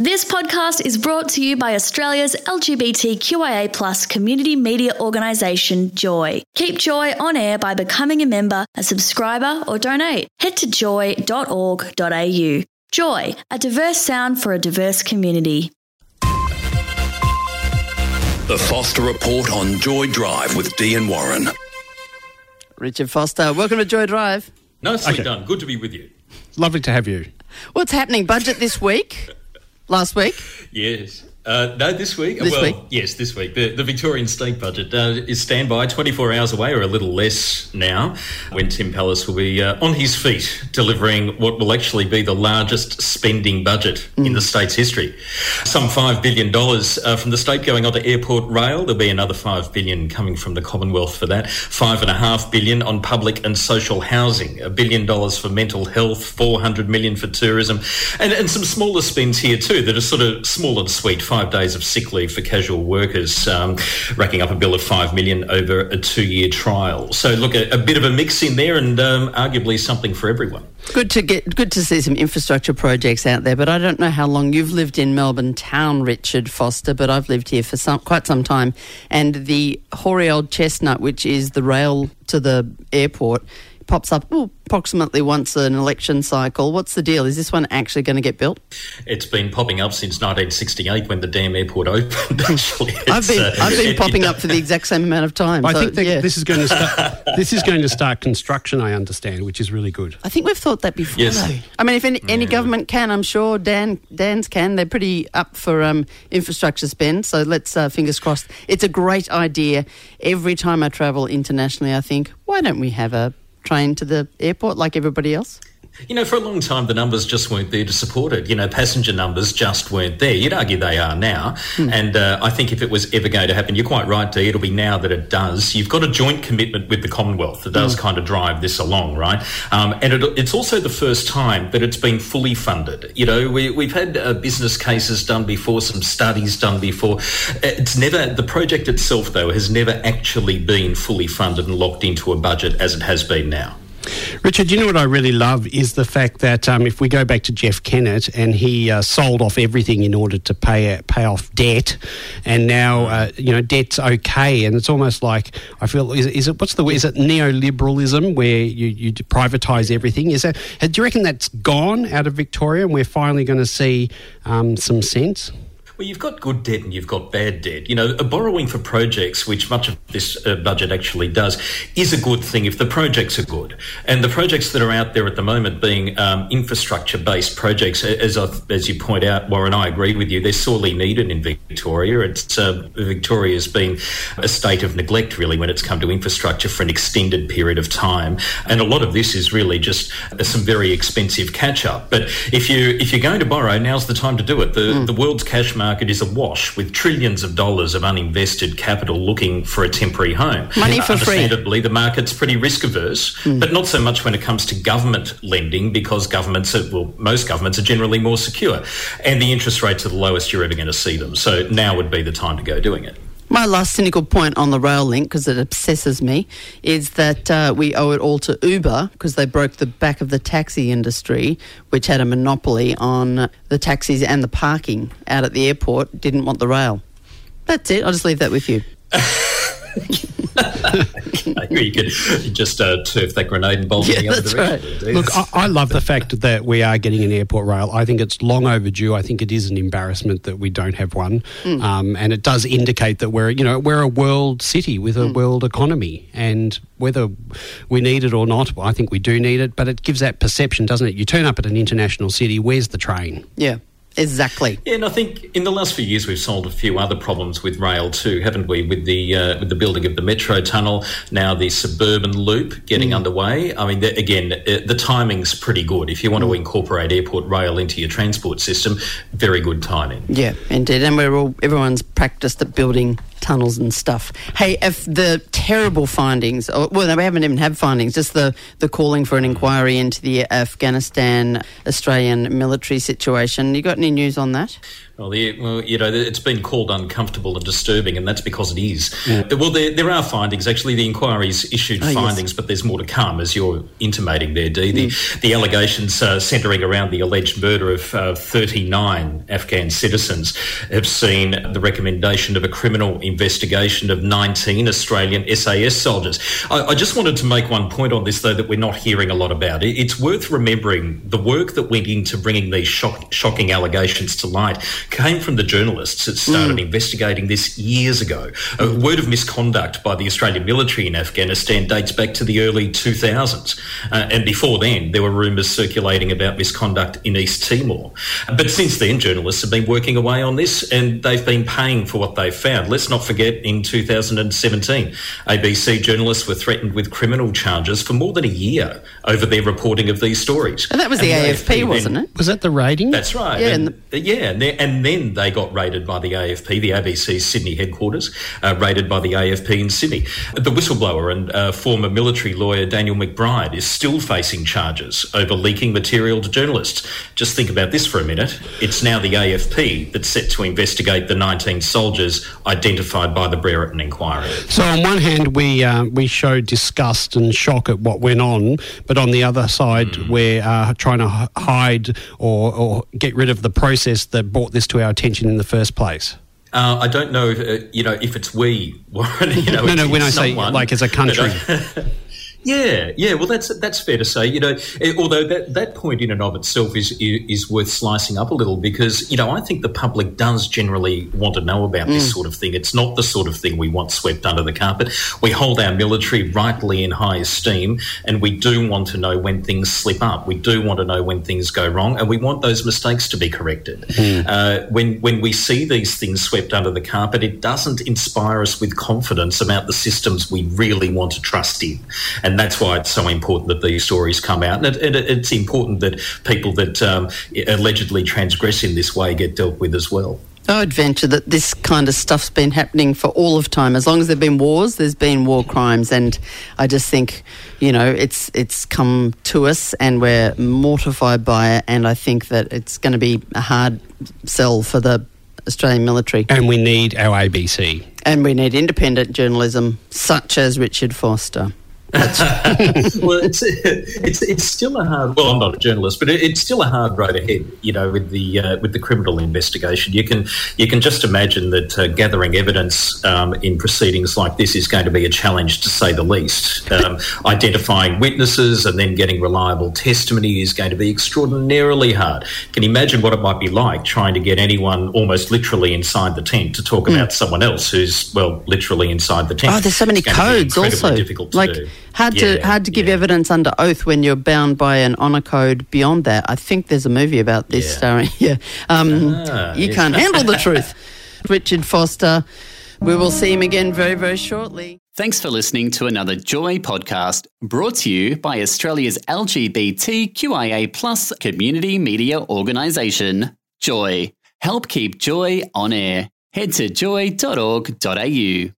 This podcast is brought to you by Australia's LGBTQIA plus community media organisation, Joy. Keep Joy on air by becoming a member, a subscriber, or donate. Head to joy.org.au. Joy, a diverse sound for a diverse community. The Foster Report on Joy Drive with Dee and Warren. Richard Foster, welcome to Joy Drive. Nicely Okay. done. Good to be with you. Lovely to have you. What's happening? Budget this week? Last week? Yes. Uh, no, this week. This well, week? yes, this week. The, the Victorian state budget uh, is standby, 24 hours away, or a little less now, when Tim Pallas will be uh, on his feet delivering what will actually be the largest spending budget in the state's history. Some $5 billion uh, from the state going onto airport rail. There'll be another 5 billion coming from the Commonwealth for that. 5.5 billion on public and social housing. A billion dollars for mental health. 400 million for tourism. And, and some smaller spends here too that are sort of small and sweet. Five days of sick leave for casual workers, um, racking up a bill of 5 million over a two-year trial. So look, a, a bit of a mix in there and um, arguably something for everyone. Good to get good to see some infrastructure projects out there, but I don't know how long you've lived in Melbourne town, Richard Foster, but I've lived here for some quite some time. And the hoary old chestnut, which is the rail to the airport, pops up approximately once an election cycle. What's the deal? Is this one actually going to get built? It's been popping up since 1968 when the damn airport opened. Actually, I've been uh, I've been it- popping it- up for the exact same amount of time. I so, think that yeah. this is going to start. this is going to start construction. I understand, which is really good. I think we've thought that before. Yes. Though. I mean, if any, any government can, I'm sure Dan Dan's can. They're pretty up for um, infrastructure spend. So let's uh, fingers crossed. It's a great idea. Every time I travel internationally, I think, why don't we have a train to the airport like everybody else? You know, for a long time, the numbers just weren't there to support it. You know, passenger numbers just weren't there. You'd argue they are now. And uh, I think if it was ever going to happen, you're quite right, Dee, it'll be now that it does. You've got a joint commitment with the Commonwealth that does kind of drive this along, right? Um, and it, it's also the first time that it's been fully funded. You know, we, we've had uh, business cases done before, some studies done before. It's never, the project itself, though, has never actually been fully funded and locked into a budget as it has been now. Richard, you know what I really love is the fact that um, if we go back to Jeff Kennett and he uh, sold off everything in order to pay pay off debt, and now uh, you know debt's okay, and it's almost like I feel is, is it what's the is it neoliberalism where you you privatise everything? Is that do you reckon that's gone out of Victoria and we're finally going to see um, some sense? Well, you've got good debt and you've got bad debt. You know, borrowing for projects, which much of this uh, budget actually does, is a good thing if the projects are good. And the projects that are out there at the moment being um, infrastructure-based projects, as I, as you point out, Warren, I agree with you. They're sorely needed in Victoria. It's uh, Victoria's been a state of neglect really when it's come to infrastructure for an extended period of time. And a lot of this is really just uh, some very expensive catch-up. But if you if you're going to borrow, now's the time to do it. The the world's cash market is awash with trillions of dollars of uninvested capital looking for a temporary home. Money uh, for free. Understandably, the market's pretty risk averse, mm. but not so much when it comes to government lending because governments are, well, most governments are generally more secure. And the interest rates are the lowest you're ever going to see them. So now would be the time to go doing it. My last cynical point on the rail link, because it obsesses me, is that uh, we owe it all to Uber because they broke the back of the taxi industry, which had a monopoly on the taxis and the parking out at the airport, didn't want the rail. That's it. I'll just leave that with you. you could just uh, turf that grenade and bolt Yeah, in the other that's direction. Look, I, I love the fact that we are getting an airport rail. I think it's long overdue. I think it is an embarrassment that we don't have one, um, and it does indicate that we're, you know, we're a world city with a world economy, and whether we need it or not, well, I think we do need it. But it gives that perception, doesn't it? You turn up at an international city. Where's the train? Yeah, exactly. Yeah, and I think in the last few years we've solved a few other problems with rail too, haven't we? With the uh, with the building of the metro tunnel, now the suburban loop getting underway. I mean, the, again, uh, the timing's pretty good. If you want to incorporate airport rail into your transport system, very good timing. Yeah, indeed. And we're all everyone's practiced at building tunnels and stuff. Hey, if the terrible findings, or, well, we haven't even had findings, just the, the calling for an inquiry into the Afghanistan Australian military situation. You got any news on that? Well, the, well, you know, it's been called uncomfortable and disturbing, and that's because it is. Yeah. Well, there, there, are findings. Actually, the inquiry's issued oh, findings, yes. but there's more to come, as you're intimating there, Dee. The, mm. the allegations uh, centering around the alleged murder of uh, 39 Afghan citizens have seen the recommendation of a criminal investigation of 19 Australian SAS soldiers. I, I just wanted to make one point on this, though, that we're not hearing a lot about. It, It's worth remembering the work that went into bringing these shock, shocking allegations to light came from the journalists that started mm. investigating this years ago. A word of misconduct by the Australian military in Afghanistan dates back to the early 2000s. Uh, and before then, there were rumours circulating about misconduct in East Timor. But since then, journalists have been working away on this and they've been paying for what they've found. Let's not forget in 2017, ABC journalists were threatened with criminal charges for more than a year over their reporting of these stories. And that was the and AFP, AFP, wasn't it? Was that the rating? That's right. Yeah, and, and the- yeah, and, and and then they got raided by the AFP, the ABC's Sydney headquarters, uh, raided by the AFP in Sydney. The whistleblower and uh, former military lawyer Daniel McBride is still facing charges over leaking material to journalists. Just think about this for a minute. It's now the AFP that's set to investigate the 19 soldiers identified by the Brereton inquiry. So, on one hand, we uh, we show disgust and shock at what went on, but on the other side, mm. we're uh, trying to hide or, or get rid of the process that brought this to our attention in the first place? Uh, I don't know, if, uh, you know, if it's we, Warren. You know, no, no. When I say like as a country, Yeah, yeah. Well, that's that's fair to say. You know, eh, although that, that point in and of itself is is worth slicing up a little because you know I think the public does generally want to know about mm. this sort of thing. It's not the sort of thing we want swept under the carpet. We hold our military rightly in high esteem, and we do want to know when things slip up. We do want to know when things go wrong, and we want those mistakes to be corrected. Mm. Uh, when when we see these things swept under the carpet, it doesn't inspire us with confidence about the systems we really want to trust in. And that's why it's so important that these stories come out. And, it, it, it's important that people that um, allegedly transgress in this way get dealt with as well. I would venture that this kind of stuff's been happening for all of time. As long as there've been wars, there's been war crimes, and I just think, you know, it's it's come to us, and we're mortified by it. And I think that it's going to be a hard sell for the Australian military. And we need our ABC. And we need independent journalism, such as Richard Foster. well, it's, it's it's still a hard. Well, I'm not a journalist, but it, it's still a hard road ahead. You know, with the uh, with the criminal investigation, you can you can just imagine that uh, gathering evidence um, in proceedings like this is going to be a challenge, to say the least. Um, identifying witnesses and then getting reliable testimony is going to be extraordinarily hard. Can you imagine what it might be like trying to get anyone almost literally inside the tent to talk mm. about someone else who's well literally inside the tent? Oh, there's so many codes also. Difficult to like, do Hard yeah, to hard to give yeah. evidence under oath when you're bound by an honour code beyond that. I think there's a movie about this yeah. starring. Yeah, um, ah, you yes. can't handle the truth. Richard Foster. We will see him again very very shortly. Thanks for listening to another Joy podcast brought to you by Australia's LGBTQIA plus community media organisation, Joy. Help keep Joy on air. Head to joy.org.au.